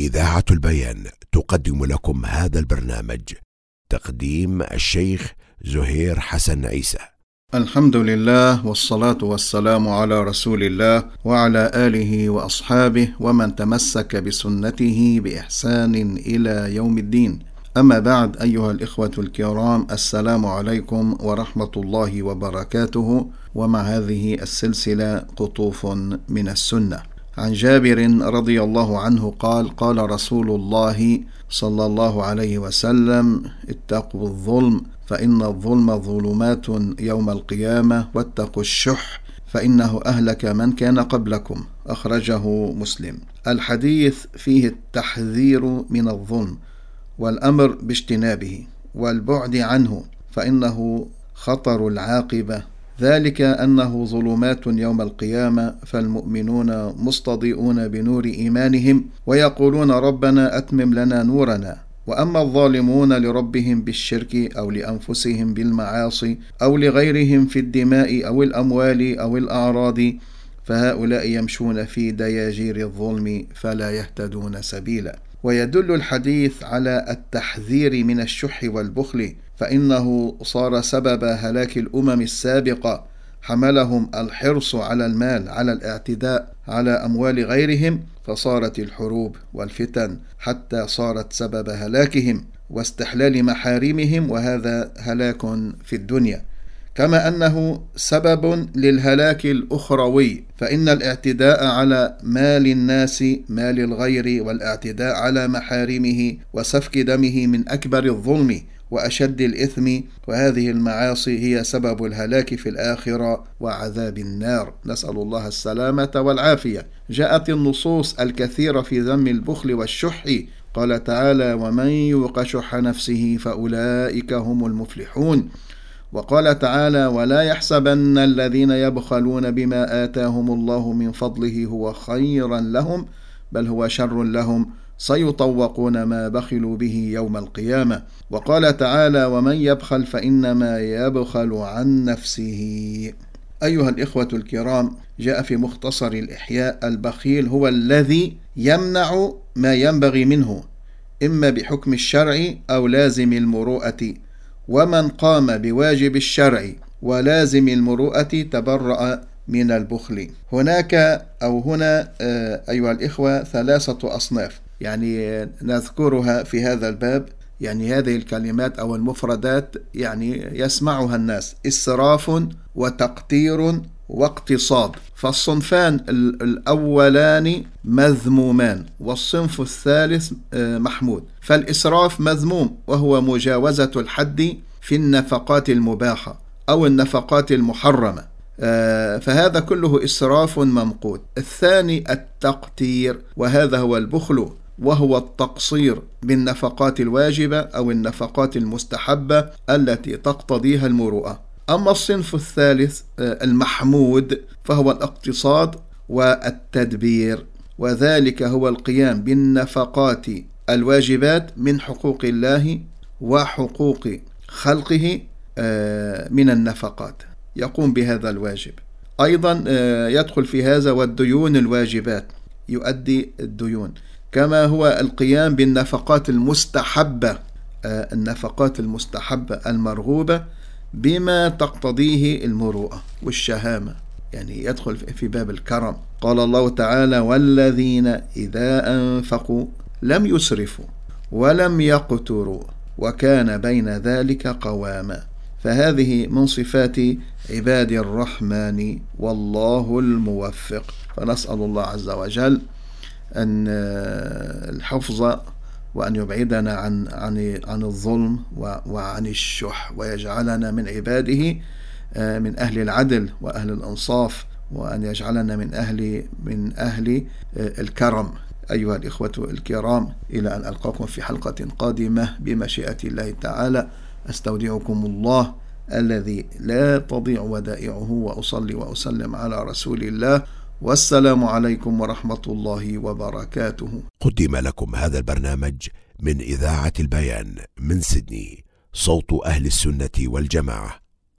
إذاعة البيان تقدم لكم هذا البرنامج تقديم الشيخ زهير حسن عيسى. الحمد لله والصلاة والسلام على رسول الله وعلى آله وأصحابه ومن تمسك بسنته بإحسان إلى يوم الدين. أما بعد أيها الإخوة الكرام السلام عليكم ورحمة الله وبركاته. ومع هذه السلسلة قطوف من السنة. عن جابر رضي الله عنه قال قال رسول الله صلى الله عليه وسلم اتقوا الظلم فإن الظلم ظلمات يوم القيامة واتقوا الشح فإنه أهلك من كان قبلكم أخرجه مسلم. الحديث فيه التحذير من الظلم والأمر باجتنابه والبعد عنه فإنه خطر العاقبة ذلك أنه ظلمات يوم القيامة فالمؤمنون مستضيئون بنور إيمانهم ويقولون ربنا أتمم لنا نورنا. وأما الظالمون لربهم بالشرك أو لأنفسهم بالمعاصي أو لغيرهم في الدماء أو الأموال أو الأعراض فهؤلاء يمشون في دياجير الظلم فلا يهتدون سبيلا. ويدل الحديث على التحذير من الشح والبخل فإنه صار سبب هلاك الأمم السابقة. حملهم الحرص على المال على الاعتداء على أموال غيرهم فصارت الحروب والفتن حتى صارت سبب هلاكهم واستحلال محارمهم وهذا هلاك في الدنيا. كما أنه سبب للهلاك الأخروي فإن الاعتداء على مال الناس مال الغير والاعتداء على محارمه وسفك دمه من أكبر الظلم وأشد الإثم وهذه المعاصي هي سبب الهلاك في الآخرة وعذاب النار. نسأل الله السلامة والعافية. جاءت النصوص الكثيرة في ذم البخل والشح. قال تعالى ومن يوق شح نفسه فأولئك هم المفلحون وقال تعالى ولا يحسبن الذين يبخلون بما آتاهم الله من فضله هو خيرا لهم بل هو شر لهم سيطوقون ما بخلوا به يوم القيامة. وقال تعالى ومن يبخل فإنما يبخل عن نفسه. أيها الإخوة الكرام جاء في مختصر الإحياء البخيل هو الذي يمنع ما ينبغي منه إما بحكم الشرع أو لازم المروءة. ومن قام بواجب الشرع ولازم المروءة تبرأ من البخل. هناك أو هنا آه، أيها الإخوة ثلاثة أصناف. يعني نذكرها في هذا الباب. يعني هذه الكلمات أو المفردات يعني يسمعها الناس. إسراف وتقتير واقتصاد. فالصنفان الأولان مذمومان والصنف الثالث آه، محمود. فالإسراف مذموم وهو مجاوزة الحد في النفقات المباحة أو النفقات المحرمة. آه، فهذا كله إسراف ممقوت. الثاني التقتير وهذا هو البخل. وهو التقصير بالنفقات الواجبة أو النفقات المستحبة التي تقتضيها المروءة. أما الصنف الثالث آه، المحمود فهو الاقتصاد والتدبير وذلك هو القيام بالنفقات الواجبات من حقوق الله وحقوق خلقه آه، من النفقات. يقوم بهذا الواجب. أيضا آه، يدخل في هذا والديون الواجبات يؤدي الديون. كما هو القيام بالنفقات المستحبة النفقات المستحبة المرغوبة بما تقتضيه المروءة والشهامة. يعني يدخل في باب الكرم. قال الله تعالى والذين إذا أنفقوا لم يسرفوا ولم يقتروا وكان بين ذلك قواما. فهذه من صفات عباد الرحمن والله الموفق. فنسأل الله عز وجل أن الحفظ وأن يبعدنا عن عن عن الظلم وعن الشح ويجعلنا من عباده آه، من أهل العدل وأهل الإنصاف وأن يجعلنا من أهل من أهل آه، الكرم. أيها الإخوة الكرام إلى أن ألقاكم في حلقة قادمة بمشيئة الله تعالى أستودعكم الله الذي لا تضيع ودائعه وأصلي وأسلم على رسول الله والسلام عليكم ورحمة الله وبركاته. قدم لكم هذا البرنامج من إذاعة البيان من سيدني، صوت أهل السنة والجماعة.